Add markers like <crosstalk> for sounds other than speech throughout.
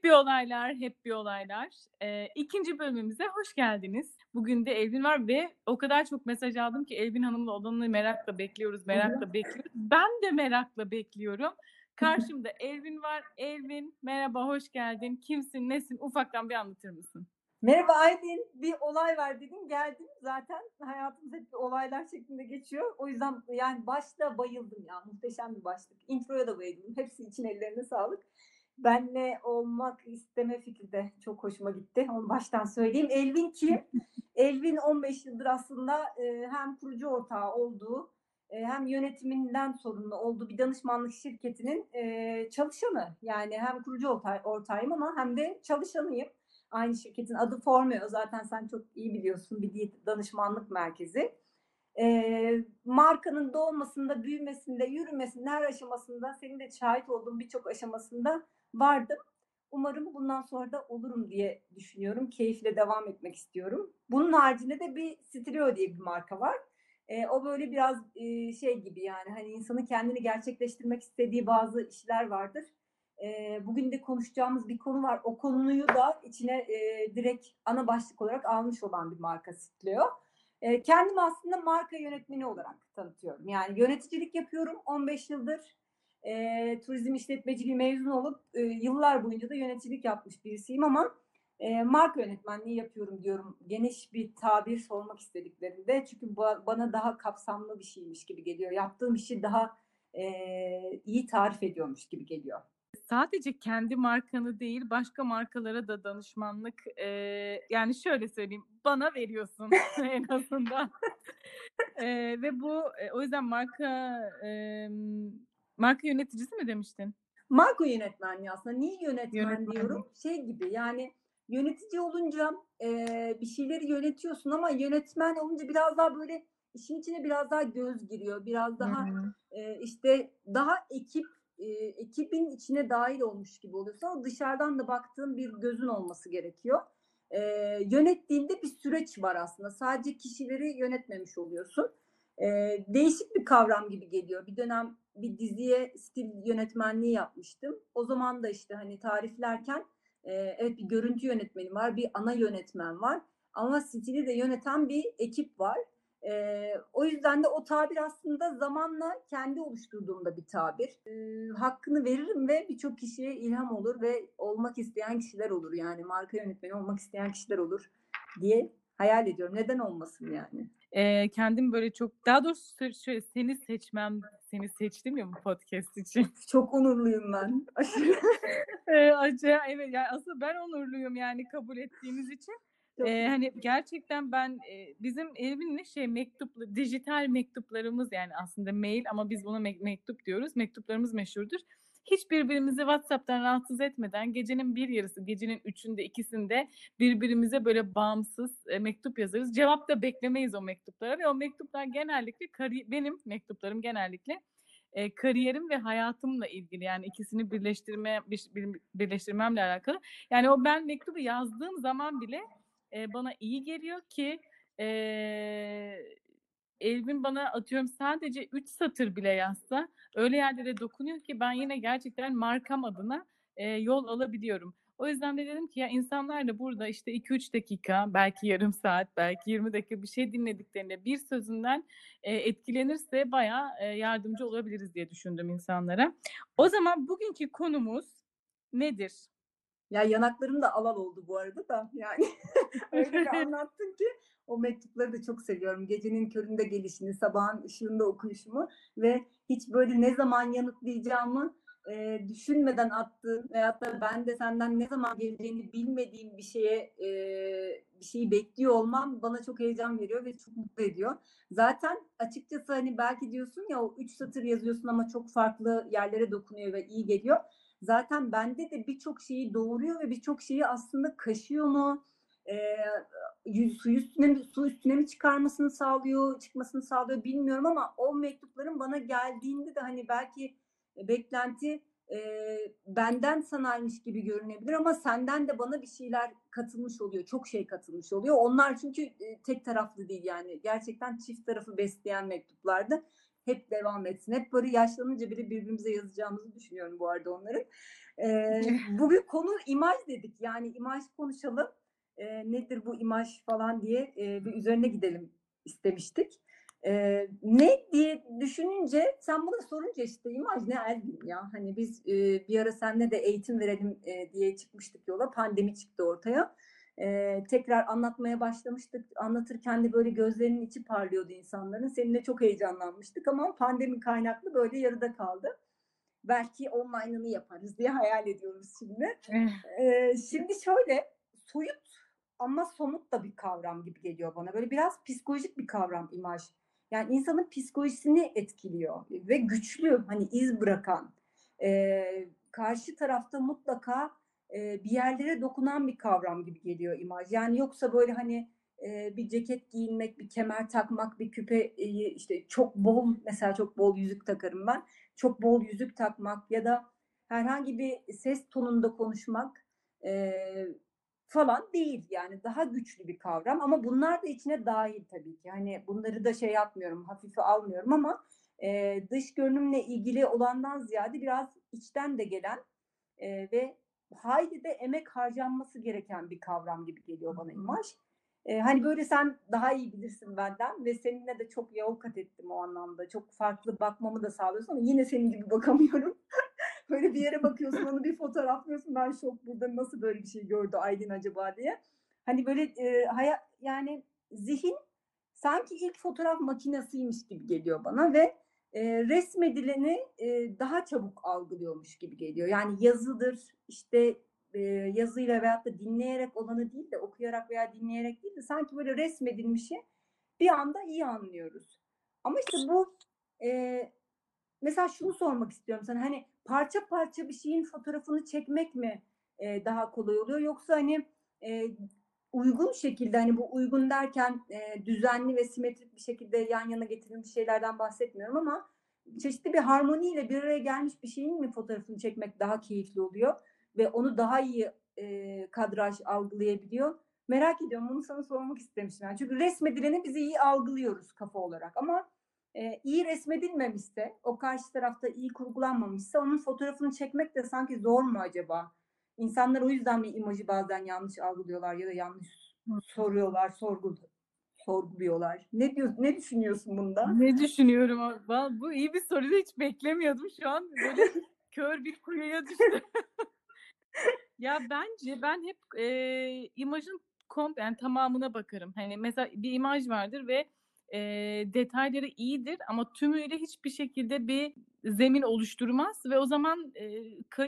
Hep bir olaylar, hep bir olaylar. Ee, ikinci bölümümüze hoş geldiniz. Bugün de Elvin var ve o kadar çok mesaj aldım ki Elvin Hanım'la odanını merakla bekliyoruz, merakla bekliyoruz. Ben de merakla bekliyorum. Karşımda Elvin var. Elvin merhaba, hoş geldin. Kimsin, nesin? Ufaktan bir anlatır mısın? Merhaba Aydın. Bir olay var dedim geldim. Zaten hayatımız hep olaylar şeklinde geçiyor. O yüzden yani başta bayıldım ya. Muhteşem bir başlık. Introya da bayıldım. Hepsi için ellerine sağlık. Benle olmak isteme fikri de çok hoşuma gitti. Onu baştan söyleyeyim. Elvin kim? <laughs> Elvin 15 yıldır aslında e, hem kurucu ortağı olduğu e, hem yönetiminden sorumlu olduğu bir danışmanlık şirketinin e, çalışanı. Yani hem kurucu ortağ, ortağıyım ama hem de çalışanıyım. Aynı şirketin adı Formeo. Zaten sen çok iyi biliyorsun bir danışmanlık merkezi. E, markanın doğmasında, büyümesinde, yürümesinde, her aşamasında, senin de şahit olduğun birçok aşamasında vardım. Umarım bundan sonra da olurum diye düşünüyorum. Keyifle devam etmek istiyorum. Bunun haricinde de bir Strio diye bir marka var. E, o böyle biraz e, şey gibi yani hani insanın kendini gerçekleştirmek istediği bazı işler vardır. E, bugün de konuşacağımız bir konu var. O konuyu da içine e, direkt ana başlık olarak almış olan bir marka Strio. E, kendimi aslında marka yönetmeni olarak tanıtıyorum. Yani yöneticilik yapıyorum 15 yıldır e, turizm işletmeciliği mezun olup e, yıllar boyunca da yöneticilik yapmış birisiyim ama e, marka yönetmenliği yapıyorum diyorum. Geniş bir tabir sormak istediklerinde. Çünkü ba- bana daha kapsamlı bir şeymiş gibi geliyor. Yaptığım işi daha e, iyi tarif ediyormuş gibi geliyor. Sadece kendi markanı değil başka markalara da danışmanlık e, yani şöyle söyleyeyim bana veriyorsun <laughs> <laughs> en azından. e, ve bu e, o yüzden marka e, Marka yöneticisi mi demiştin? Marka yönetmenliği aslında. Niye yönetmen Yönetmenlik. diyorum? Şey gibi yani yönetici olunca e, bir şeyleri yönetiyorsun ama yönetmen olunca biraz daha böyle işin içine biraz daha göz giriyor. Biraz daha e, işte daha ekip e, ekibin içine dahil olmuş gibi oluyorsun ama dışarıdan da baktığın bir gözün olması gerekiyor. E, yönettiğinde bir süreç var aslında. Sadece kişileri yönetmemiş oluyorsun. E, değişik bir kavram gibi geliyor. Bir dönem bir diziye stil yönetmenliği yapmıştım. O zaman da işte hani tariflerken e, evet bir görüntü yönetmeni var, bir ana yönetmen var. Ama stili de yöneten bir ekip var. E, o yüzden de o tabir aslında zamanla kendi oluşturduğumda bir tabir. E, hakkını veririm ve birçok kişiye ilham olur ve olmak isteyen kişiler olur. Yani marka yönetmeni olmak isteyen kişiler olur diye hayal ediyorum. Neden olmasın yani? E, kendim böyle çok daha doğrusu şöyle seni seçmem seni seçtim ya bu podcast için. Çok onurluyum ben. <laughs> e, acayip evet yani aslında ben onurluyum yani kabul ettiğiniz için. Ee, hani gerçekten ben e, bizim Elvin'le şey mektup dijital mektuplarımız yani aslında mail ama biz buna me- mektup diyoruz. Mektuplarımız meşhurdur hiç birbirimizi WhatsApp'tan rahatsız etmeden gecenin bir yarısı, gecenin üçünde, ikisinde birbirimize böyle bağımsız e, mektup yazarız. Cevap da beklemeyiz o mektuplara ve o mektuplar genellikle kari- benim mektuplarım genellikle e, kariyerim ve hayatımla ilgili yani ikisini birleştirme bir, bir, birleştirmemle alakalı. Yani o ben mektubu yazdığım zaman bile e, bana iyi geliyor ki e, Elvin bana atıyorum sadece 3 satır bile yazsa öyle yerlere dokunuyor ki ben yine gerçekten markam adına e, yol alabiliyorum. O yüzden de dedim ki ya insanlar da burada işte 2-3 dakika, belki yarım saat, belki 20 dakika bir şey dinlediklerinde bir sözünden e, etkilenirse bayağı e, yardımcı olabiliriz diye düşündüm insanlara. O zaman bugünkü konumuz nedir? Ya yanaklarım da alal oldu bu arada da yani <laughs> öyle bir <laughs> anlattın ki o mektupları da çok seviyorum. Gecenin köründe gelişini, sabahın ışığında okuyuşumu ve hiç böyle ne zaman yanıtlayacağımı e, düşünmeden attığın veyahut da ben de senden ne zaman geleceğini bilmediğim bir şeye e, bir şeyi bekliyor olmam bana çok heyecan veriyor ve çok mutlu ediyor. Zaten açıkçası hani belki diyorsun ya o üç satır yazıyorsun ama çok farklı yerlere dokunuyor ve iyi geliyor. Zaten bende de birçok şeyi doğuruyor ve birçok şeyi aslında kaşıyor mu? e, su üstüne mi, su üstüne mi çıkarmasını sağlıyor, çıkmasını sağlıyor bilmiyorum ama o mektupların bana geldiğinde de hani belki beklenti eee, benden sanaymış gibi görünebilir ama senden de bana bir şeyler katılmış oluyor. Çok şey katılmış oluyor. Onlar çünkü e, tek taraflı değil yani. Gerçekten çift tarafı besleyen mektuplardı. Hep devam etsin. Hep böyle yaşlanınca bile birbirimize yazacağımızı düşünüyorum bu arada onların. Eee, <laughs> bu bir konu imaj dedik. Yani imaj konuşalım. Eee, nedir bu imaj falan diye eee, bir üzerine gidelim istemiştik. Eee, ne diye düşününce sen bana sorunca işte imaj ne Elvin ya hani biz e, bir ara seninle de eğitim verelim e, diye çıkmıştık yola pandemi çıktı ortaya Eee, tekrar anlatmaya başlamıştık anlatırken de böyle gözlerinin içi parlıyordu insanların seninle çok heyecanlanmıştık ama pandemi kaynaklı böyle yarıda kaldı belki online'ını yaparız diye hayal ediyoruz şimdi Eee, şimdi şöyle soyut ama somut da bir kavram gibi geliyor bana. Böyle biraz psikolojik bir kavram imaj. Yani insanın psikolojisini etkiliyor ve güçlü hani iz bırakan. Eee, karşı tarafta mutlaka eee, bir yerlere dokunan bir kavram gibi geliyor imaj. Yani yoksa böyle hani eee, bir ceket giyinmek, bir kemer takmak, bir küpe işte çok bol mesela çok bol yüzük takarım ben. Çok bol yüzük takmak ya da herhangi bir ses tonunda konuşmak eee, falan değil yani daha güçlü bir kavram ama bunlar da içine dahil tabii ki hani bunları da şey yapmıyorum hafife almıyorum ama eee, dış görünümle ilgili olandan ziyade biraz içten de gelen eee, ve hayli de emek harcanması gereken bir kavram gibi geliyor bana imaj. Eee, hani böyle sen daha iyi bilirsin benden ve seninle de çok yol kat ettim o anlamda. Çok farklı bakmamı da sağlıyorsun ama yine senin gibi bakamıyorum. <laughs> Böyle bir yere bakıyorsun, onu bir fotoğraflıyorsun. Ben şok burada nasıl böyle bir şey gördü Aylin acaba diye. Hani böyle e, hayat yani zihin sanki ilk fotoğraf makinesiymiş gibi geliyor bana ve e, resmedileni e, daha çabuk algılıyormuş gibi geliyor. Yani yazıdır, işte e, yazıyla veyahut da dinleyerek olanı değil de okuyarak veya dinleyerek değil de sanki böyle resmedilmişi bir anda iyi anlıyoruz. Ama işte bu e, mesela şunu sormak istiyorum sana hani parça parça bir şeyin fotoğrafını çekmek mi e, daha kolay oluyor yoksa hani e, uygun şekilde hani bu uygun derken e, düzenli ve simetrik bir şekilde yan yana getirilmiş şeylerden bahsetmiyorum ama çeşitli bir harmoniyle bir araya gelmiş bir şeyin mi fotoğrafını çekmek daha keyifli oluyor ve onu daha iyi e, kadraj algılayabiliyor. Merak ediyorum bunu sana sormak istemiştim. Yani çünkü resmedileni bizi iyi algılıyoruz kafa olarak ama e, iyi resmedilmemişse, o karşı tarafta iyi kurgulanmamışsa onun fotoğrafını çekmek de sanki zor mu acaba? İnsanlar o yüzden mi imajı bazen yanlış algılıyorlar ya da yanlış soruyorlar, sorgul sorguluyorlar. Ne diyor, ne düşünüyorsun bunda? Ne düşünüyorum? Vallahi Bu iyi bir soruyu hiç beklemiyordum. Şu an böyle <laughs> kör bir kuyuya düştüm. <laughs> ya bence ben hep e, imajın komp yani tamamına bakarım. Hani mesela bir imaj vardır ve e, detayları iyidir ama tümüyle hiçbir şekilde bir zemin oluşturmaz ve o zaman e,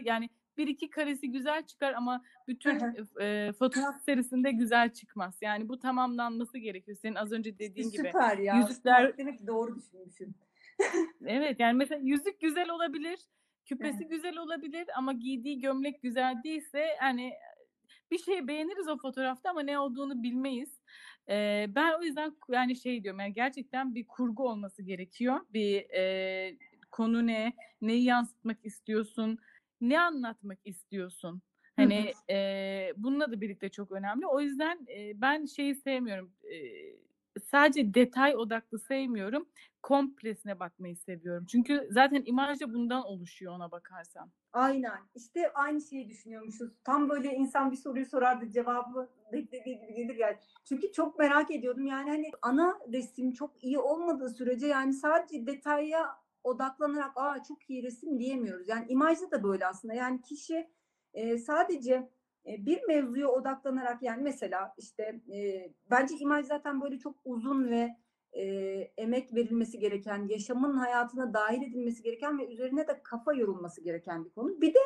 yani bir iki karesi güzel çıkar ama bütün e, fotoğraf serisinde güzel çıkmaz. Yani bu tamamlanması gerekiyor. Senin az önce dediğin gibi. Süper ya. yüzükler- Süper. Demek doğru düşünmüşüm. <laughs> Evet yani mesela yüzük güzel olabilir, küpesi güzel olabilir ama giydiği gömlek güzel değilse hani bir şey beğeniriz o fotoğrafta ama ne olduğunu bilmeyiz. Ee, ben o yüzden yani şey diyorum yani gerçekten bir kurgu olması gerekiyor. Bir e, konu ne, neyi yansıtmak istiyorsun, ne anlatmak istiyorsun. Hani e, bununla da birlikte çok önemli. O yüzden e, ben şeyi sevmiyorum. E, sadece detay odaklı sevmiyorum. Komplesine bakmayı seviyorum. Çünkü zaten imaj da bundan oluşuyor ona bakarsan. Aynen. İşte aynı şeyi düşünüyormuşuz. Tam böyle insan bir soruyu sorardı cevabı beklediği gibi gelir yani. Çünkü çok merak ediyordum. Yani hani ana resim çok iyi olmadığı sürece yani sadece detaya odaklanarak aa çok iyi resim diyemiyoruz. Yani imajda da böyle aslında. Yani kişi e, sadece e, bir mevzuya odaklanarak yani mesela işte e, bence imaj zaten böyle çok uzun ve e, emek verilmesi gereken, yaşamın hayatına dahil edilmesi gereken ve üzerine de kafa yorulması gereken bir konu. Bir de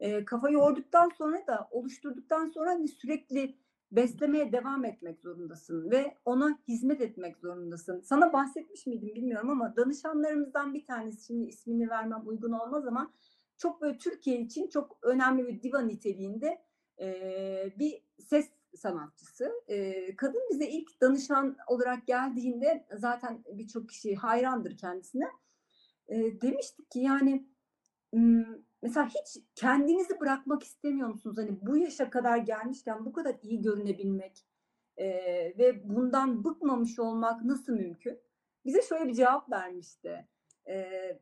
e, kafa yorduktan sonra da oluşturduktan sonra hani sürekli beslemeye devam etmek zorundasın ve ona hizmet etmek zorundasın. Sana bahsetmiş miydim bilmiyorum ama danışanlarımızdan bir tanesi şimdi ismini vermem uygun olmaz ama çok böyle Türkiye için çok önemli bir diva niteliğinde e, bir ses sanatçısı. E, kadın bize ilk danışan olarak geldiğinde zaten birçok kişi hayrandır kendisine. E, demiştik ki yani mesela hiç kendinizi bırakmak istemiyor musunuz? Hani bu yaşa kadar gelmişken bu kadar iyi görünebilmek, eee, ve bundan bıkmamış olmak nasıl mümkün? Bize şöyle bir cevap vermişti. Eee,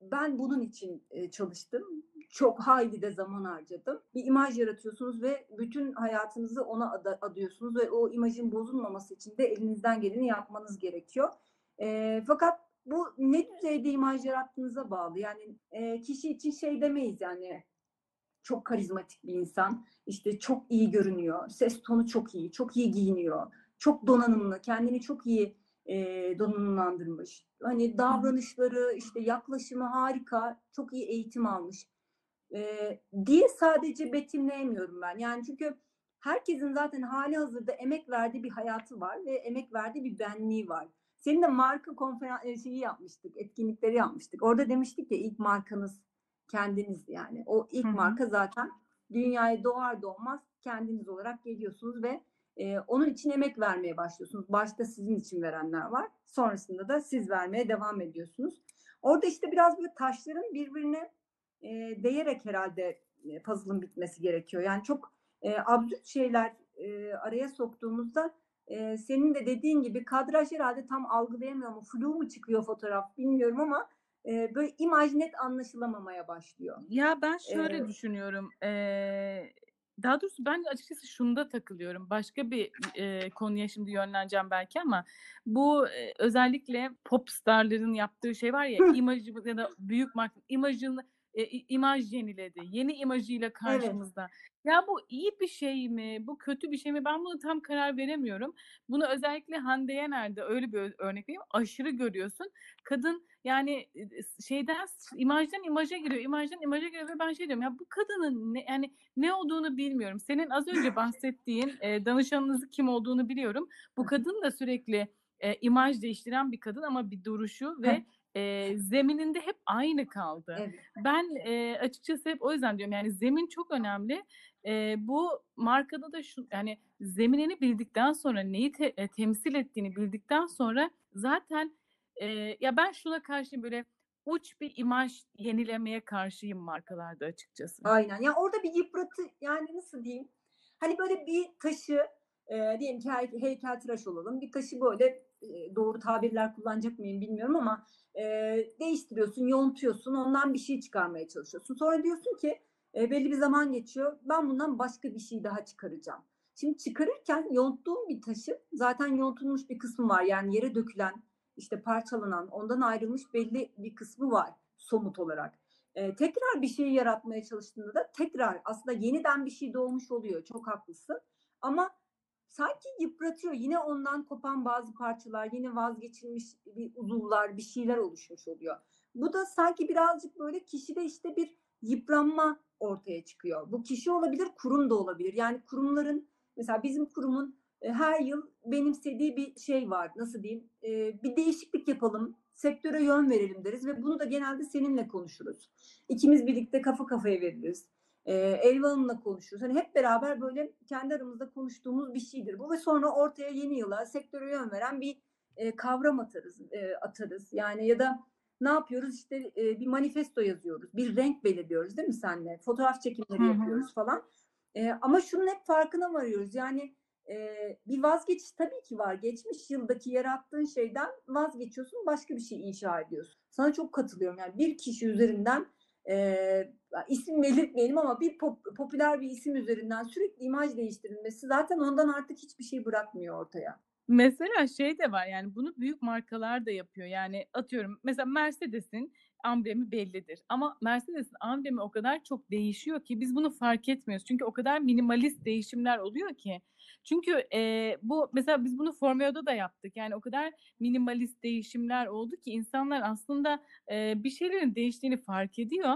ben bunun için, çalıştım. Çok hayli de zaman harcadım. Bir imaj yaratıyorsunuz ve bütün hayatınızı ona ada adıyorsunuz ve o imajın bozulmaması için de elinizden geleni yapmanız gerekiyor. Eee, fakat bu ne düzeyde imaj yarattığınıza bağlı. Yani, eee, kişi için şey demeyiz yani, çok karizmatik bir insan, işte çok iyi görünüyor, ses tonu çok iyi, çok iyi giyiniyor, çok donanımlı, kendini çok iyi, eee, donanımlandırmış. Hani davranışları, işte yaklaşımı harika, çok iyi eğitim almış, eee, diye sadece betimleyemiyorum ben. Yani çünkü herkesin zaten hâlihazırda emek verdiği bir hayatı var ve emek verdiği bir benliği var. Seninle marka konferan eee, şeyi yapmıştık, etkinlikleri yapmıştık. Orada demiştik ya ilk markanız kendinizdi yani. O ilk Hı hı. marka zaten dünyaya doğar doğmaz kendiniz olarak geliyorsunuz ve, eee, onun için emek vermeye başlıyorsunuz. Başta sizin için verenler var. Sonrasında da siz vermeye devam ediyorsunuz. Orada işte biraz böyle taşların birbirine, eee, değerek herhâlde, eee, puzzle'ın bitmesi gerekiyor. Yani çok, eee, absürt şeyler, eee, araya soktuğumuzda, eee, senin de dediğin gibi kadraj herhâlde tam algılayamıyor mu, flu mu çıkıyor fotoğraf bilmiyorum ama, eee, böyle imaj net anlaşılamamaya başlıyor. Ya, ben şöyle Eee düşünüyorum. Eee, daha doğrusu ben açıkçası şunda takılıyorum. Başka bir, eee, konuya şimdi yönleneceğim belki ama bu, eee, özellikle pop star'ların yaptığı şey var ya, imajı ya da büyük marka imajını, i imaj yeniledi. Yeni imajıyla Evet. karşımızda. Ya, bu iyi bir şey mi? Bu kötü bir şey mi? Ben buna tam karar veremiyorum. Bunu özellikle Hande Yener'de öyle bir örnek vereyim, aşırı görüyorsun. Kadın yani, şeyden imajdan imaja giriyor, imajdan imaja giriyor ve ben şey diyorum, ya bu kadının ne yani ne olduğunu bilmiyorum. Senin az önce <laughs> bahsettiğin, eee, danışanınızın kim olduğunu biliyorum. Bu kadın da sürekli, eee, imaj değiştiren bir kadın ama bir duruşu ve, eee, zemininde hep aynı kaldı. Evet. Ben, eee, açıkçası hep o yüzden diyorum yani zemin çok önemli. Eee, bu markada da şu yani zeminini bildikten sonra, neyi te eee, temsil ettiğini bildikten sonra zaten, eee, ya ben şuna karşıyım, böyle uç bir imaj yenilemeye karşıyım markalarda açıkçası. Aynen. Ya, orada bir yıpratı yani nasıl diyeyim, hani, böyle bir taşı, eee, diyelim ki hey heykeltıraş olalım, bir taşı böyle, doğru tabirler kullanacak mıyım bilmiyorum ama, eee, değiştiriyorsun, yontuyorsun, ondan bir şey çıkarmaya çalışıyorsun. Sonra diyorsun ki, eee, belli bir zaman geçiyor, ben bundan başka bir şey daha çıkaracağım. Şimdi çıkarırken yonttuğun bir taşın zaten yontulmuş bir kısmı var. Yani yere dökülen, işte parçalanan, ondan ayrılmış belli bir kısmı var somut olarak. Eee, tekrar bir şey yaratmaya çalıştığında da tekrar aslında yeniden bir şey doğmuş oluyor. Çok haklısın ama sanki yıpratıyor. Yine ondan kopan bazı parçalar, yine vazgeçilmiş bir uzuvlar, bir şeyler oluşmuş oluyor. Bu da sanki birazcık böyle kişide işte bir yıpranma ortaya çıkıyor. Bu kişi olabilir, kurum da olabilir. Yani kurumların mesela bizim kurumun, eee, her yıl benimsediği bir şey var. Nasıl diyeyim, eee, bir değişiklik yapalım, sektöre yön verelim deriz ve bunu da genelde seninle konuşuruz. İkimiz birlikte kafa kafaya veririz. Eee, Elvan Hanım'la konuşuruz. Hani hep beraber böyle kendi aramızda konuştuğumuz bir şeydir bu ve sonra ortaya yeni yıla sektöre yön veren bir, eee, kavram atarız eee, atarız. Yani ya da ne yapıyoruz, işte, eee, bir manifesto yazıyoruz, bir renk belirliyoruz değil mi seninle? Fotoğraf çekimleri yapıyoruz falan. Eee, ama şunun hep farkına varıyoruz. Yani, eee, bir vazgeçiş tabii ki var. Geçmiş yıldaki yarattığın şeyden vazgeçiyorsun, başka bir şey inşa ediyorsun. Sana çok katılıyorum. Yani bir kişi üzerinden, eee, isim belirtmeyelim ama bir pop popüler bir isim üzerinden sürekli imaj değiştirilmesi zaten ondan artık hiçbir şey bırakmıyor ortaya. Mesela şey de var, yani bunu büyük markalar da yapıyor. Yani atıyorum mesela Mercedes'in amblemi bellidir ama Mercedes'in amblemi o kadar çok değişiyor ki biz bunu fark etmiyoruz. Çünkü o kadar minimalist değişimler oluyor ki. Çünkü, eee, bu mesela biz bunu Formeo'da da yaptık. Yani o kadar minimalist değişimler oldu ki insanlar aslında, eee, bir şeylerin değiştiğini fark ediyor.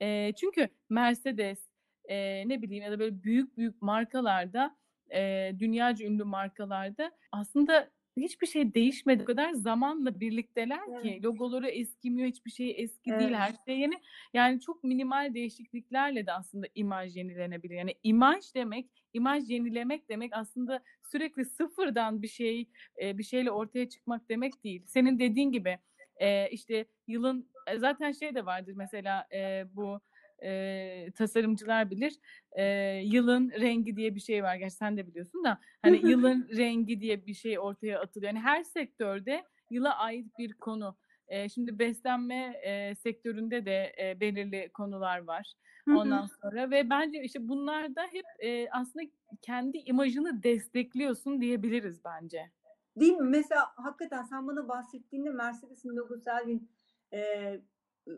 Eee, çünkü Mercedes, eee, ne bileyim ya da böyle büyük büyük markalarda, eee, dünyaca ünlü markalarda aslında hiçbir şey değişmedi. O kadar zamanla birlikteler ki Evet. logoları eskimiyor, hiçbir şey eski değil, her Evet. şey yeni. Yani çok minimal değişikliklerle de aslında imaj yenilenebilir. Yani imaj demek, imaj yenilemek demek aslında sürekli sıfırdan bir şey, eee, bir şeyle ortaya çıkmak demek değil. Senin dediğin gibi, e, işte yılın e, zaten şey de vardır mesela e, bu e, tasarımcılar bilir. E, yılın rengi diye bir şey var. Gerçi sen de biliyorsun da hani yılın rengi diye bir şey ortaya atılıyor. Yani her sektörde yıla ait bir konu. E, şimdi beslenme e, sektöründe de e, belirli konular var. Ondan sonra ve bence işte bunlarda hep e, aslında kendi imajını destekliyorsun diyebiliriz bence. Değil mi? Mesela hakikaten sen bana bahsettiğinde Mercedes'in logosu Elvin e,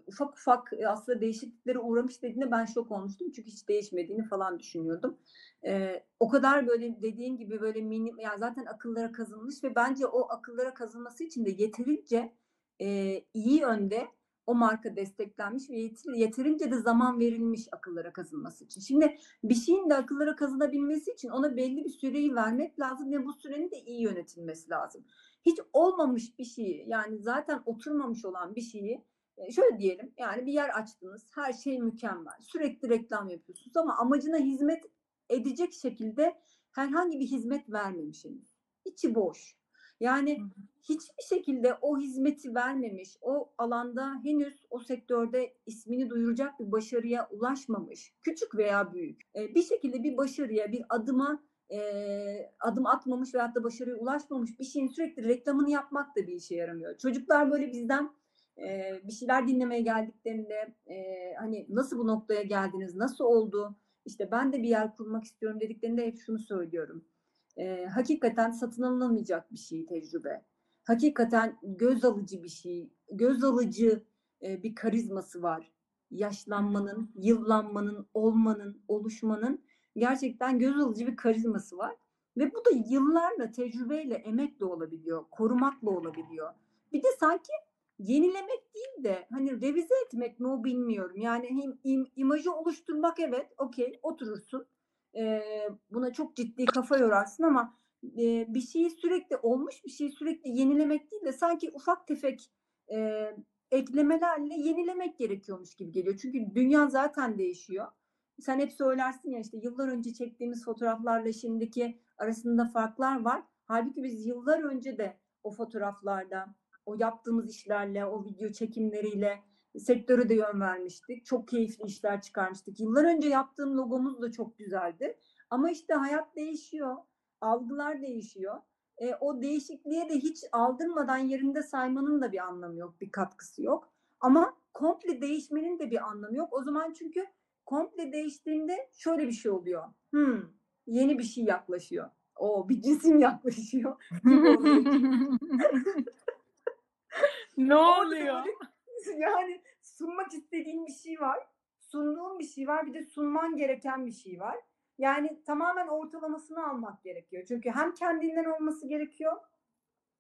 ufak ufak aslında değişikliklere uğramış dediğinde ben şok olmuştum. Çünkü hiç değişmediğini falan düşünüyordum. E, o kadar böyle dediğin gibi böyle mini, yani zaten akıllara kazınmış ve bence o akıllara kazınması için de yeterince e, iyi yönde o marka desteklenmiş ve yeterince de zaman verilmiş akıllara kazınması için. Şimdi bir şeyin de akıllara kazınabilmesi için ona belli bir süreyi vermek lazım ve bu sürenin de iyi yönetilmesi lazım. Hiç olmamış bir şeyi yani zaten oturmamış olan bir şeyi şöyle diyelim yani bir yer açtınız her şey mükemmel sürekli reklam yapıyorsunuz ama amacına hizmet edecek şekilde herhangi bir hizmet vermemişsiniz. İçi boş. Yani hiçbir şekilde o hizmeti vermemiş, o alanda henüz o sektörde ismini duyuracak bir başarıya ulaşmamış, küçük veya büyük, bir şekilde bir başarıya, bir adıma adım atmamış veyahut da başarıya ulaşmamış bir şeyin sürekli reklamını yapmak da bir işe yaramıyor. Çocuklar böyle bizden bir şeyler dinlemeye geldiklerinde hani nasıl bu noktaya geldiniz, nasıl oldu, işte ben de bir yer kurmak istiyorum dediklerinde hep şunu söylüyorum e, hakikaten satın alınamayacak bir şey tecrübe. Hakikaten göz alıcı bir şey, göz alıcı e, bir karizması var. Yaşlanmanın, yıllanmanın, olmanın, oluşmanın gerçekten göz alıcı bir karizması var. Ve bu da yıllarla, tecrübeyle, emekle olabiliyor, korumakla olabiliyor. Bir de sanki yenilemek değil de hani revize etmek mi o bilmiyorum. Yani hem im, imajı oluşturmak evet okey oturursun e, buna çok ciddi kafa yorarsın ama e, bir şeyi sürekli olmuş bir şeyi sürekli yenilemek değil de sanki ufak tefek e, eklemelerle yenilemek gerekiyormuş gibi geliyor. Çünkü dünya zaten değişiyor. Sen hep söylersin ya işte yıllar önce çektiğimiz fotoğraflarla şimdiki arasında farklar var. Halbuki biz yıllar önce de o fotoğraflarda, o yaptığımız işlerle, o video çekimleriyle sektöre de yön vermiştik. Çok keyifli işler çıkarmıştık. Yıllar önce yaptığım logomuz da çok güzeldi. Ama işte hayat değişiyor. Algılar değişiyor. E, o değişikliğe de hiç aldırmadan yerinde saymanın da bir anlamı yok, bir katkısı yok. Ama komple değişmenin de bir anlamı yok. O zaman çünkü komple değiştiğinde şöyle bir şey oluyor. Hmm, yeni bir şey yaklaşıyor. O bir cisim yaklaşıyor. <laughs> <laughs> ne oluyor? <laughs> yani sunmak istediğin bir şey var. Sunduğun bir şey var. Bir de sunman gereken bir şey var. Yani tamamen ortalamasını almak gerekiyor. Çünkü hem kendinden olması gerekiyor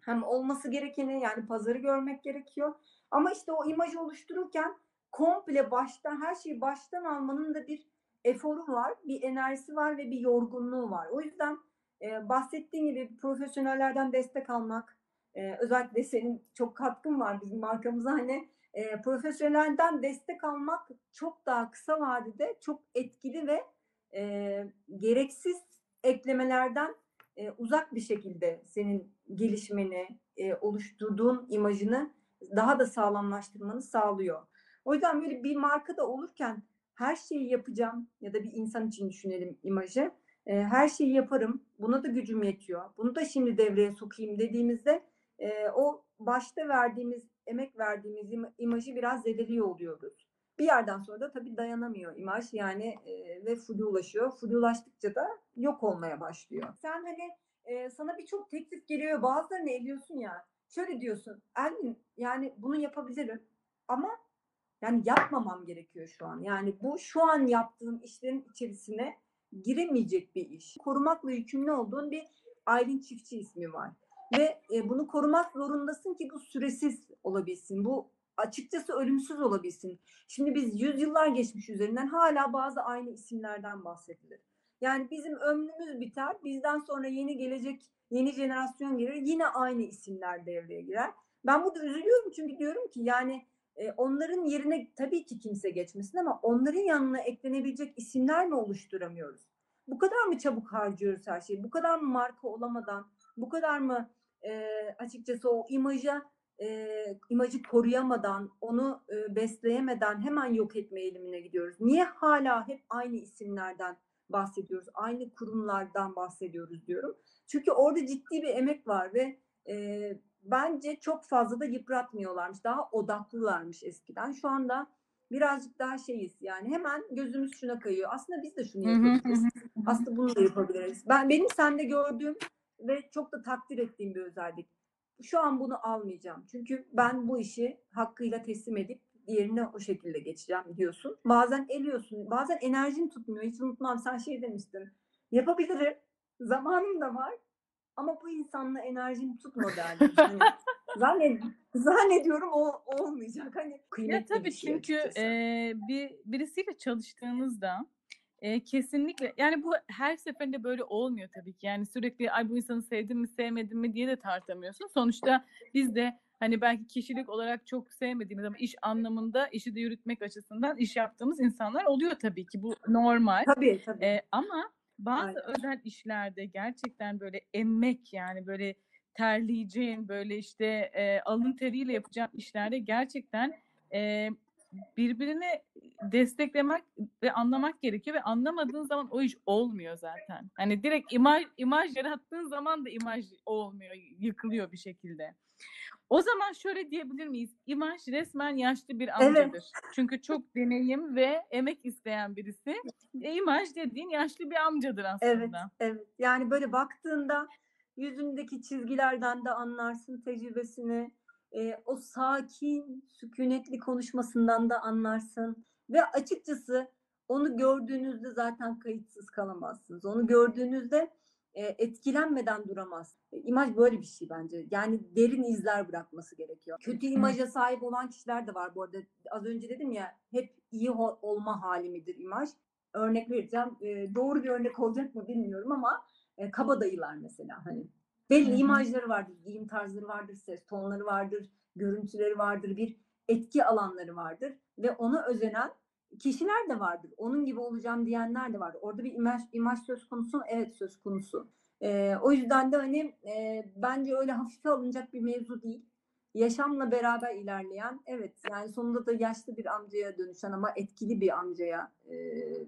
hem olması gerekeni yani pazarı görmek gerekiyor. Ama işte o imajı oluştururken komple baştan her şeyi baştan almanın da bir eforu var, bir enerjisi var ve bir yorgunluğu var. O yüzden e, bahsettiğim gibi profesyonellerden destek almak, e, özellikle senin çok katkın var bizim markamıza hani e, profesyonelden destek almak çok daha kısa vadede çok etkili ve e, gereksiz eklemelerden e, uzak bir şekilde senin gelişmeni, e, oluşturduğun imajını daha da sağlamlaştırmanı sağlıyor. O yüzden böyle bir markada olurken her şeyi yapacağım ya da bir insan için düşünelim imajı. E, her şeyi yaparım. Buna da gücüm yetiyor. Bunu da şimdi devreye sokayım dediğimizde e, o başta verdiğimiz emek verdiğimiz im- imajı biraz zedeliyor oluyoruz. Bir yerden sonra da tabii dayanamıyor imaj yani e, ve flu ulaşıyor. Flu ulaştıkça da yok olmaya başlıyor. Sen hani e, sana birçok teklif geliyor bazılarını eliyorsun ya. Şöyle diyorsun Elvin yani bunu yapabilirim ama yani yapmamam gerekiyor şu an. Yani bu şu an yaptığım işlerin içerisine giremeyecek bir iş. Korumakla yükümlü olduğun bir Aylin Çiftçi ismi var ve e, bunu korumak zorundasın ki bu süresiz olabilsin. Bu açıkçası ölümsüz olabilsin. Şimdi biz yüzyıllar geçmiş üzerinden hala bazı aynı isimlerden bahsedilir. Yani bizim ömrümüz biter, bizden sonra yeni gelecek yeni jenerasyon gelir, yine aynı isimler devreye girer. Ben burada üzülüyorum çünkü diyorum ki yani e, onların yerine tabii ki kimse geçmesin ama onların yanına eklenebilecek isimler mi oluşturamıyoruz? Bu kadar mı çabuk harcıyoruz her şeyi? Bu kadar mı marka olamadan, bu kadar mı e, açıkçası o imaja eee, imajı koruyamadan, onu, eee, besleyemeden hemen yok etme eğilimine gidiyoruz? Niye hâlâ hep aynı isimlerden bahsediyoruz, aynı kurumlardan bahsediyoruz diyorum. Çünkü orada ciddi bir emek var ve, eee, bence çok fazla da yıpratmıyorlarmış. Daha odaklılarmış eskiden. Şu anda birazcık daha şeyiz, yani hemen gözümüz şuna kayıyor. Aslında biz de şunu yapabiliriz. Aslında bunu da yapabiliriz. Ben benim sende gördüğüm ve çok da takdir ettiğim bir özellik. Şu an bunu almayacağım. Çünkü ben bu işi hakkıyla teslim edip diğerine o şekilde geçeceğim diyorsun. Bazen eliyorsun. Bazen enerjin tutmuyor. Hiç unutmam sen şey demiştin. Yapabilirim. Zamanım da var. Ama bu insanla enerjim tutmadı derdin. <laughs> Hani zannet, zannediyorum o olmayacak. Hani Ya kıymetli bir tabii şey çünkü açıkçası. eee, bir birisiyle çalıştığınızda eee, kesinlikle yani bu her seferinde böyle olmuyor tabii ki. Yani sürekli ay bu insanı sevdim mi sevmedim mi diye de tartamıyorsun. Sonuçta biz de hani belki kişilik olarak çok sevmediğimiz ama iş anlamında işi de yürütmek açısından iş yaptığımız insanlar oluyor tabii ki. Bu normal. Tabii tabii. Eee, ama bazı Aynen. özel işlerde gerçekten böyle emek yani böyle terleyeceğin böyle işte eee, alın teriyle yapacağın işlerde gerçekten eee, birbirini desteklemek ve anlamak gerekiyor ve anlamadığın zaman o iş olmuyor zaten. Hani direkt imaj imaj yarattığın zaman da imaj olmuyor, yıkılıyor bir şekilde. O zaman şöyle diyebilir miyiz? İmaj resmen yaşlı bir Evet. amcadır. Çünkü çok deneyim ve emek isteyen birisi. E, imaj dediğin yaşlı bir amcadır Evet, aslında. evet. Yani böyle baktığında yüzündeki çizgilerden de anlarsın tecrübesini. Eee, o sakin, sükunetli konuşmasından da anlarsın ve açıkçası onu gördüğünüzde zaten kayıtsız kalamazsınız. Onu gördüğünüzde, eee, etkilenmeden duramazsınız. İmaj böyle bir şey bence. Yani derin izler bırakması gerekiyor. Kötü imaja sahip olan kişiler de var bu arada. Az önce dedim ya hep iyi olma hâli midir imaj? Örnek vereceğim. Eee, doğru bir örnek olacak mı bilmiyorum ama, eee, kabadayılar mesela hani. Belli hı. imajları vardır, giyim tarzları vardır, ses tonları vardır, görüntüleri vardır, bir etki alanları vardır ve ona özenen kişiler de vardır. Onun gibi olacağım diyenler de vardır. Orada bir imaj imaj söz konusu mu? Evet, söz konusu. Eee, o yüzden de hani, eee, bence öyle hafife alınacak bir mevzu değil. Yaşamla beraber ilerleyen, evet, yani sonunda da yaşlı bir amcaya dönüşen ama etkili bir amcaya, eee,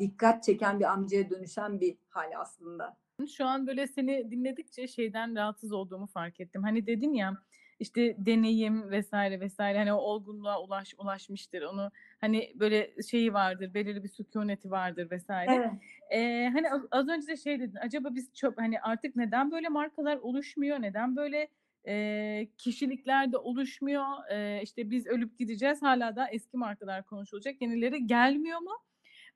dikkat çeken bir amcaya dönüşen bir hâl aslında. Şu an böyle seni dinledikçe şeyden rahatsız olduğumu fark ettim. Hani dedin ya işte deneyim vesaire vesaire hani o olgunluğa ulaş ulaşmıştır. Onu hani böyle şeyi vardır, belirli bir sükuneti vardır vesaire. Evet. Eee, hani az, az önce de şey dedin. Acaba biz çok hani artık neden böyle markalar oluşmuyor? Neden böyle eee, kişilikler de oluşmuyor? Eee, işte biz ölüp gideceğiz. Hala da eski markalar konuşulacak. Yenileri gelmiyor mu?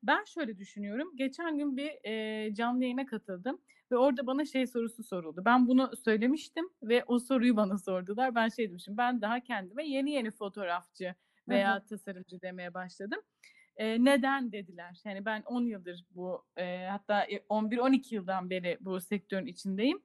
Ben şöyle düşünüyorum. Geçen gün bir eee, canlı yayına katıldım ve orada bana şey sorusu soruldu. Ben bunu söylemiştim ve o soruyu bana sordular. Ben şey demişim. Ben daha kendime yeni yeni fotoğrafçı veya hı. tasarımcı demeye başladım. Eee, neden dediler. Yani ben 10 yıldır bu eee, hatta 11-12 yıldan beri bu sektörün içindeyim.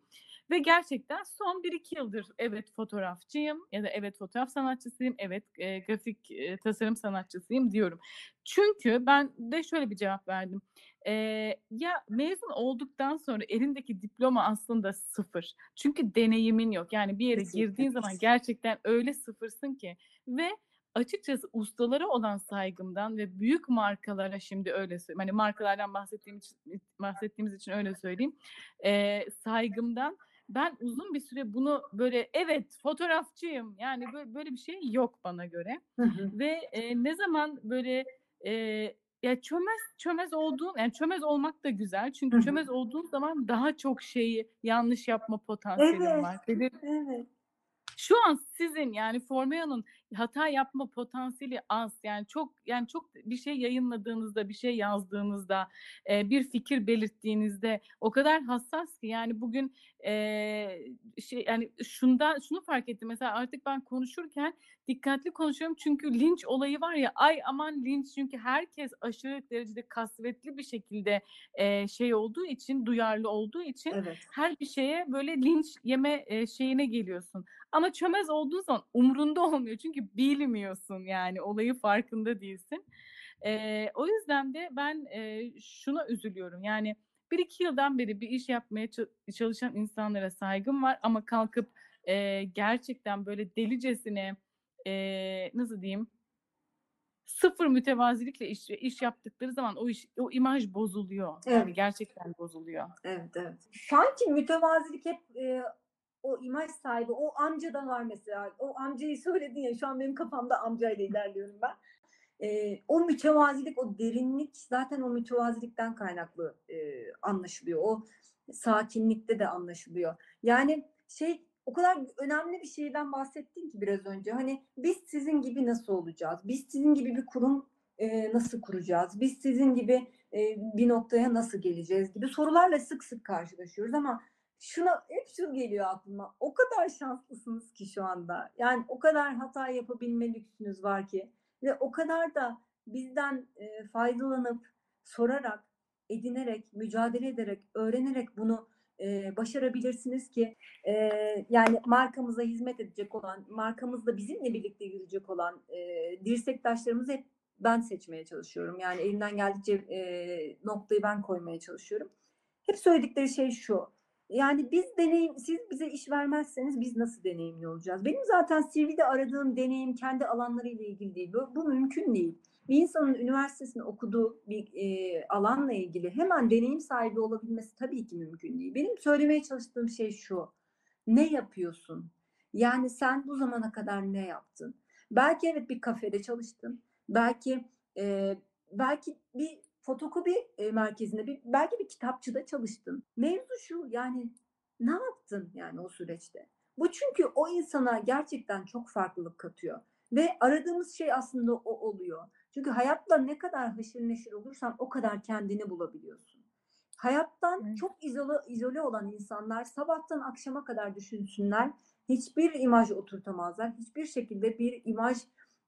Ve gerçekten son 1-2 yıldır evet fotoğrafçıyım ya da evet fotoğraf sanatçısıyım, evet eee, grafik eee, tasarım sanatçısıyım diyorum. Çünkü ben de şöyle bir cevap verdim. Eee, ya mezun olduktan sonra elindeki diploma aslında sıfır. Çünkü deneyimin yok. Yani bir yere girdiğin zaman gerçekten öyle sıfırsın ki ve açıkçası ustalara olan saygımdan ve büyük markalara şimdi öyle söyleyeyim. Hani markalardan bahsettiğim için, bahsettiğimiz için öyle söyleyeyim. Eee, saygımdan ben uzun bir süre bunu böyle evet fotoğrafçıyım yani böyle, böyle bir şey yok bana göre. Hı hı. Ve eee, ne zaman böyle eee, ya çömez çömez olduğun yani çömez olmak da güzel. Çünkü hı. çömez olduğun zaman daha çok şeyi yanlış yapma potansiyelin Evet. var. Evet. şu an sizin yani Formeo'nun hata yapma potansiyeli az. Yani çok yani çok bir şey yayınladığınızda, bir şey yazdığınızda, eee, bir fikir belirttiğinizde o kadar hassas ki yani bugün eee, şey yani şundan şunu fark ettim mesela artık ben konuşurken dikkatli konuşuyorum çünkü linç olayı var ya ay aman linç çünkü herkes aşırı derecede kasvetli bir şekilde eee, şey olduğu için duyarlı olduğu için Evet. her bir şeye böyle linç yeme eee, şeyine geliyorsun. Ama çömez olduğun zaman umrunda <laughs> olmuyor çünkü bilmiyorsun yani olayı farkında değilsin. Eee, o yüzden de ben eee, şuna üzülüyorum yani 1-2 yıldan beri bir iş yapmaya ça- çalışan insanlara saygım var ama kalkıp eee, gerçekten böyle delicesine, eee, nasıl diyeyim? Sıfır mütevazilikle iş iş yaptıkları zaman o iş o imaj bozuluyor. Yani Evet. gerçekten bozuluyor. Evet, evet. Sanki mütevazilik hep, eee, o imaj sahibi, o amcada var mesela. O amcayı söyledin ya, şu an benim kafamda amcayla ilerliyorum ben. Eee, o mütevazilik, o derinlik zaten o mütevazilikten kaynaklı, eee, anlaşılıyor. O sakinlikte de anlaşılıyor. Yani şey, o kadar önemli bir şeyden bahsettin ki biraz önce. Hani biz sizin gibi nasıl olacağız? Biz sizin gibi bir kurum, eee, nasıl kuracağız? Biz sizin gibi, eee, bir noktaya nasıl geleceğiz gibi sorularla sık sık karşılaşıyoruz ama şuna hep şu geliyor aklıma. O kadar şanslısınız ki şu anda. Yani o kadar hata yapabilme lüksünüz var ki ve o kadar da bizden, eee, faydalanıp, sorarak, edinerek, mücadele ederek, öğrenerek bunu, eee, başarabilirsiniz ki, eee, yani markamıza hizmet edecek olan, markamızla bizimle birlikte yürüyecek olan, eee, dirsektaşlarımızı hep ben seçmeye çalışıyorum. Yani elimden geldikçe, eee, noktayı ben koymaya çalışıyorum. Hep söyledikleri şey şu: Yani biz deneyim siz bize iş vermezseniz biz nasıl deneyimli olacağız? Benim zaten CV'de aradığım deneyim kendi alanlarıyla ilgili değil. Bu bu mümkün değil. Bir insanın üniversitesinde okuduğu bir, eee, alanla ilgili hemen deneyim sahibi olabilmesi tabii ki mümkün değil. Benim söylemeye çalıştığım şey şu: Ne yapıyorsun? Yani sen bu zamana kadar ne yaptın? Belki evet bir kafede çalıştın. Belki, eee, belki bir fotokopi, eee, merkezinde, bir belki bir kitapçıda çalıştın. Mevzu şu: Yani ne yaptın yani o süreçte? Bu çünkü o insana gerçekten çok farklılık katıyor ve aradığımız şey aslında o oluyor. Çünkü hayatla ne kadar haşır neşir olursan o kadar kendini bulabiliyorsun. Hayattan Evet. çok izole izole olan insanlar sabahtan akşama kadar düşünsünler, hiçbir imaj oturtamazlar. Hiçbir şekilde bir imaj,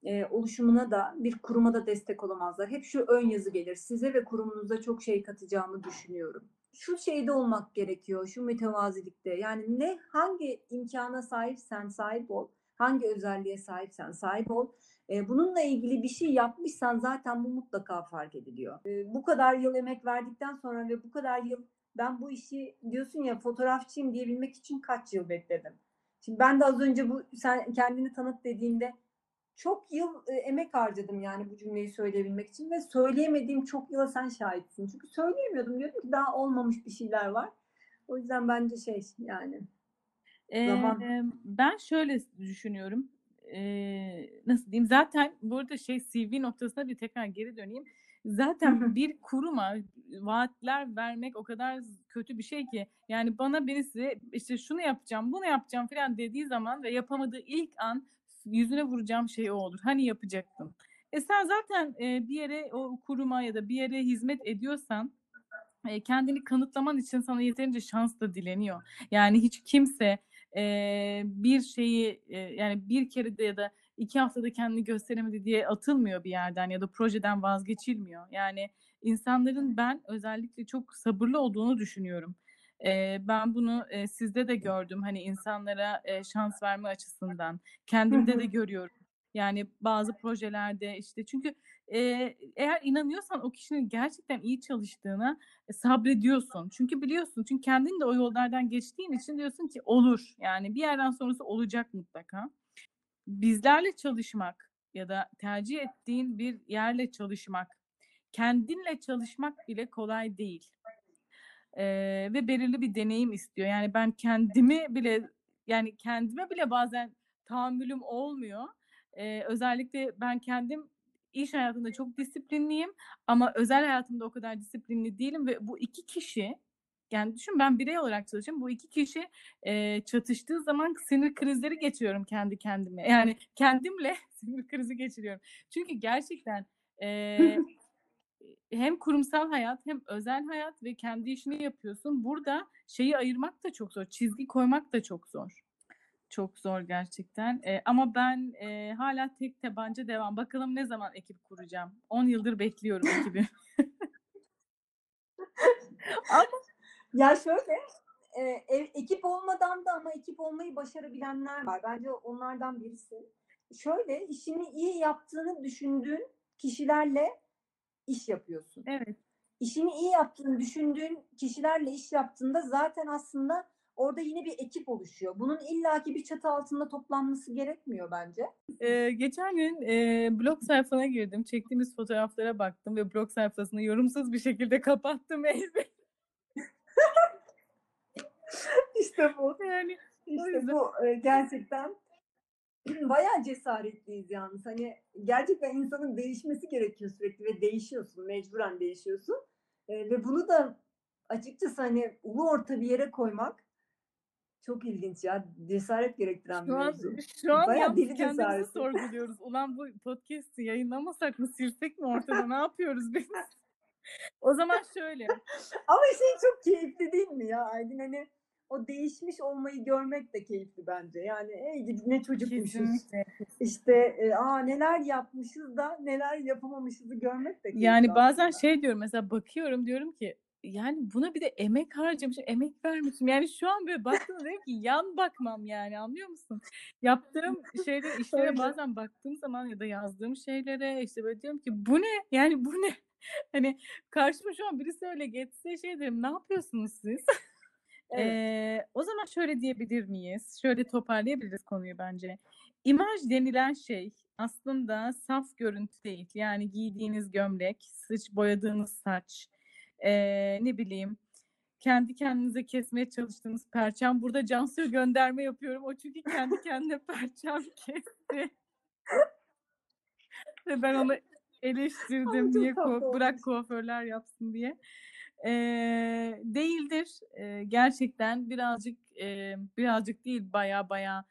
eee, oluşumuna da, bir kuruma da destek olamazlar. Hep şu ön yazı gelir: Size ve kurumunuza çok şey katacağımı düşünüyorum. Şu şeyde olmak gerekiyor, şu mütevazilikte. Yani ne hangi imkâna sahipsen sahip ol, hangi özelliğe sahipsen sahip ol. Eee, bununla ilgili bir şey yapmışsan zaten bu mutlaka fark ediliyor. Eee, bu kadar yıl emek verdikten sonra ve bu kadar yıl ben bu işi diyorsun ya, fotoğrafçıyım diyebilmek için kaç yıl bekledim. Şimdi ben de az önce bu sen kendini tanıt dediğinde çok yıl, eee, emek harcadım yani bu cümleyi söyleyebilmek için ve söyleyemediğim çok yıla sen şahitsin. Çünkü söyleyemiyordum. Diyordum ki daha olmamış bir şeyler var. O yüzden bence şey yani zaman. Ben şöyle düşünüyorum. Eee, nasıl diyeyim? Zaten bu arada şey CV noktasına bir tekrar geri döneyim. Zaten <laughs> bir kuruma vaatler vermek o kadar kötü bir şey ki. Yani bana birisi işte şunu yapacağım, bunu yapacağım filan dediği zaman ve yapamadığı ilk an yüzüne vuracağım şey o olur. Hani yapacaktın? E sen zaten, eee, bir yere, o kuruma ya da bir yere hizmet ediyorsan, eee, kendini kanıtlaman için sana yeterince şans da dileniyor. Yani hiç kimse, eee, bir şeyi, eee, yani bir kerede ya da 2 haftada kendini gösteremedi diye atılmıyor bir yerden ya da projeden vazgeçilmiyor. Yani insanların ben özellikle çok sabırlı olduğunu düşünüyorum. Eee, ben bunu, eee, sizde de gördüm. Hani insanlara, eee, şans verme açısından. Kendimde de görüyorum. Yani bazı projelerde işte çünkü, eee, eğer inanıyorsan o kişinin gerçekten iyi çalıştığına, e, sabrediyorsun. Çünkü biliyorsun. Çünkü kendin de o yollardan geçtiğin için diyorsun ki olur. Yani bir yerden sonrası olacak mutlaka. Bizlerle çalışmak ya da tercih ettiğin bir yerle çalışmak, kendinle çalışmak bile kolay değil. Eee, ve belirli bir deneyim istiyor. Yani ben kendimi bile, yani kendime bile bazen tahammülüm olmuyor. Eee, özellikle ben kendim iş hayatında çok disiplinliyim ama özel hayatımda o kadar disiplinli değilim ve bu 2 kişi, yani düşün ben birey olarak çalışıyorum. Bu 2 kişi, eee, çatıştığı zaman sinir krizleri geçiriyorum kendi kendime. Yani kendimle <laughs> sinir krizi geçiriyorum. Çünkü gerçekten, eee, <laughs> hem kurumsal hayat hem özel hayat ve kendi işini yapıyorsun. Burada şeyi ayırmak da çok zor. Çizgi koymak da çok zor. Çok zor gerçekten. Eee, ama ben, eee, hâlâ tek tabanca devam. Bakalım ne zaman ekip kuracağım? 10 yıldır bekliyorum <laughs> ekibi. <laughs> Ama Ya şöyle, eee, ev ekip olmadan da ama ekip olmayı başarabilenler var. Bence onlardan birisin. Şöyle, işini iyi yaptığını düşündüğün kişilerle iş yapıyorsun. Evet. İşini iyi yaptığını düşündüğün kişilerle iş yaptığında zaten aslında orada yine bir ekip oluşuyor. Bunun illaki bir çatı altında toplanması gerekmiyor bence. Ee, geçen gün e, blog sayfana girdim. Çektiğimiz fotoğraflara baktım ve blog sayfasını yorumsuz bir şekilde <laughs> kapattım. Elbette. <laughs> İşte bu. Yani İşte bu e, gerçekten <clears throat> bayağı cesaretliyiz yalnız. Hani gerçekten insanın değişmesi gerekiyor sürekli ve değişiyorsun. Mecburen değişiyorsun. E, ve bunu da açıkçası hani ulu orta bir yere koymak çok ilginç ya. Cesaret gerektiren bir an, mevzu. şu an Bayağı deli kendimizi sorguluyoruz. Ulan bu podcast'i yayınlamasak mı, silsek mi ortada? Ne yapıyoruz biz? <laughs> O zaman şöyle. Ama şey çok keyifli değil mi ya Aydın? Hani o değişmiş olmayı görmek de keyifli bence. Yani ey gidi ne çocukmuşuz. İşte e, aa neler yapmışız da neler yapamamışızı görmek de keyifli. Yani bazen aslında. şey diyorum mesela bakıyorum diyorum ki yani buna bir de emek harcamışım, emek vermişim. Yani şu an böyle baktığımda diyorum ki yan bakmam yani anlıyor musun? Yaptığım şeyde <laughs> işlere bazen baktığım zaman ya da yazdığım şeylere işte böyle diyorum ki bu ne? Yani bu ne? <laughs> Hani karşıma şu an birisi öyle geçse şey derim ne yapıyorsunuz siz? Evet. Ee, o zaman şöyle diyebilir miyiz? Şöyle toparlayabiliriz konuyu bence. İmaj denilen şey aslında saf görüntü değil. Yani giydiğiniz gömlek, sıç boyadığınız saç, ee, ne bileyim kendi kendinize kesmeye çalıştığınız perçem. Burada Cansu'ya gönderme yapıyorum. O çünkü kendi kendine <laughs> perçem kesti. Ve ben onu eleştirdim. Ay, kuaf- bırak kuaförler yapsın diye. Ee, değildir. Ee, gerçekten birazcık e, birazcık değil baya baya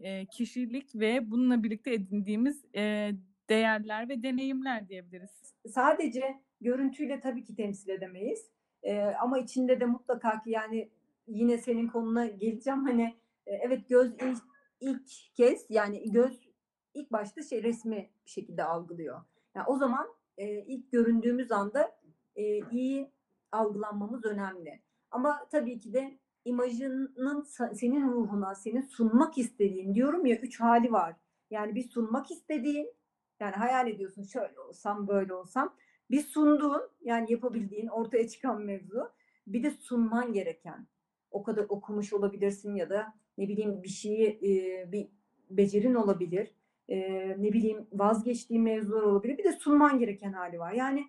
e, kişilik ve bununla birlikte edindiğimiz e, değerler ve deneyimler diyebiliriz. sadece görüntüyle tabii ki temsil edemeyiz. Ee, ama içinde de mutlaka ki yani yine senin konuna geleceğim. Hani e, evet göz ilk, ilk kez yani göz ilk başta şey resmi bir şekilde algılıyor. Yani o zaman e, ilk göründüğümüz anda e, iyi algılanmamız önemli. Ama tabii ki de imajının senin ruhuna, senin sunmak istediğin diyorum ya üç hali var. Yani bir sunmak istediğin, yani hayal ediyorsun şöyle olsam böyle olsam. Bir sunduğun yani yapabildiğin ortaya çıkan mevzu. Bir de sunman gereken. O kadar okumuş olabilirsin ya da ne bileyim bir şeyi e, bir becerin olabilir. E, ne bileyim vazgeçtiğin mevzular olabilir. Bir de sunman gereken hali var. Yani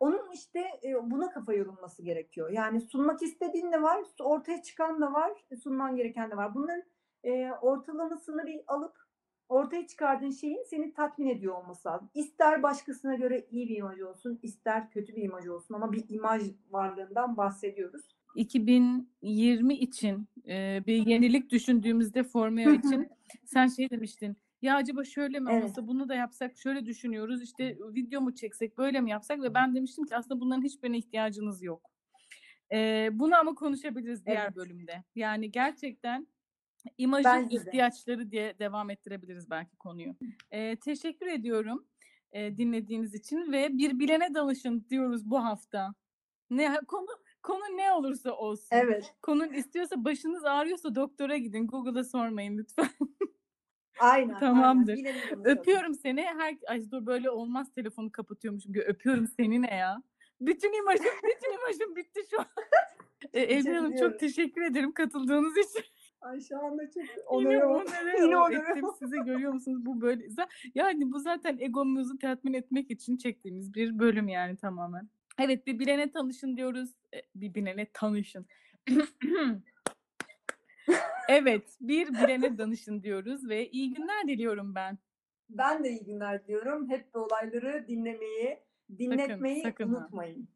onun işte e, buna kafa yorulması gerekiyor. Yani sunmak istediğin de var, ortaya çıkan da var, sunman gereken de var. Bunların e, ortalamasını bir alıp ortaya çıkardığın şeyin seni tatmin ediyor olması lazım. İster başkasına göre iyi bir imaj olsun, ister kötü bir imaj olsun ama bir imaj varlığından bahsediyoruz. 2020 için e, bir yenilik düşündüğümüzde Formeo için sen şey demiştin. Ya acaba şöyle mi Evet. olsa bunu da yapsak şöyle düşünüyoruz işte video mu çeksek böyle mi yapsak ve ben demiştim ki aslında bunların hiçbirine ihtiyacınız yok. E, bunu ama konuşabiliriz diğer Evet. bölümde. Yani gerçekten imajın Bence de. ihtiyaçları diye devam ettirebiliriz belki konuyu. E, teşekkür ediyorum e, dinlediğiniz için ve bir bilene danışın diyoruz bu hafta. Ne konu konu ne olursa olsun. Evet, Konun istiyorsa başınız ağrıyorsa doktora gidin. Google'a sormayın lütfen. <laughs> aynen. Tamamdır. Aynen. Öpüyorum seni. Her ay dur böyle olmaz telefonu kapatıyormuşum. Öpüyorum seni ne ya? Bütün imajım, <laughs> bütün imajım bitti şu an. <laughs> E, Evren Hanım çok teşekkür ederim katıldığınız için. Ay şu anda çok <laughs> Yine onore ol- onları Yine o onore ettim sizi görüyor musunuz? Bu böyle yani bu zaten egomuzu tatmin etmek için çektiğimiz bir bölüm yani tamamen. Evet bir bilene tanışın diyoruz. E, Bir bilene tanışın. <clears throat> evet bir bilene danışın diyoruz ve iyi günler diliyorum ben. Ben de iyi günler diyorum. Hep bu olayları dinlemeyi, dinletmeyi sakın ha. unutmayın.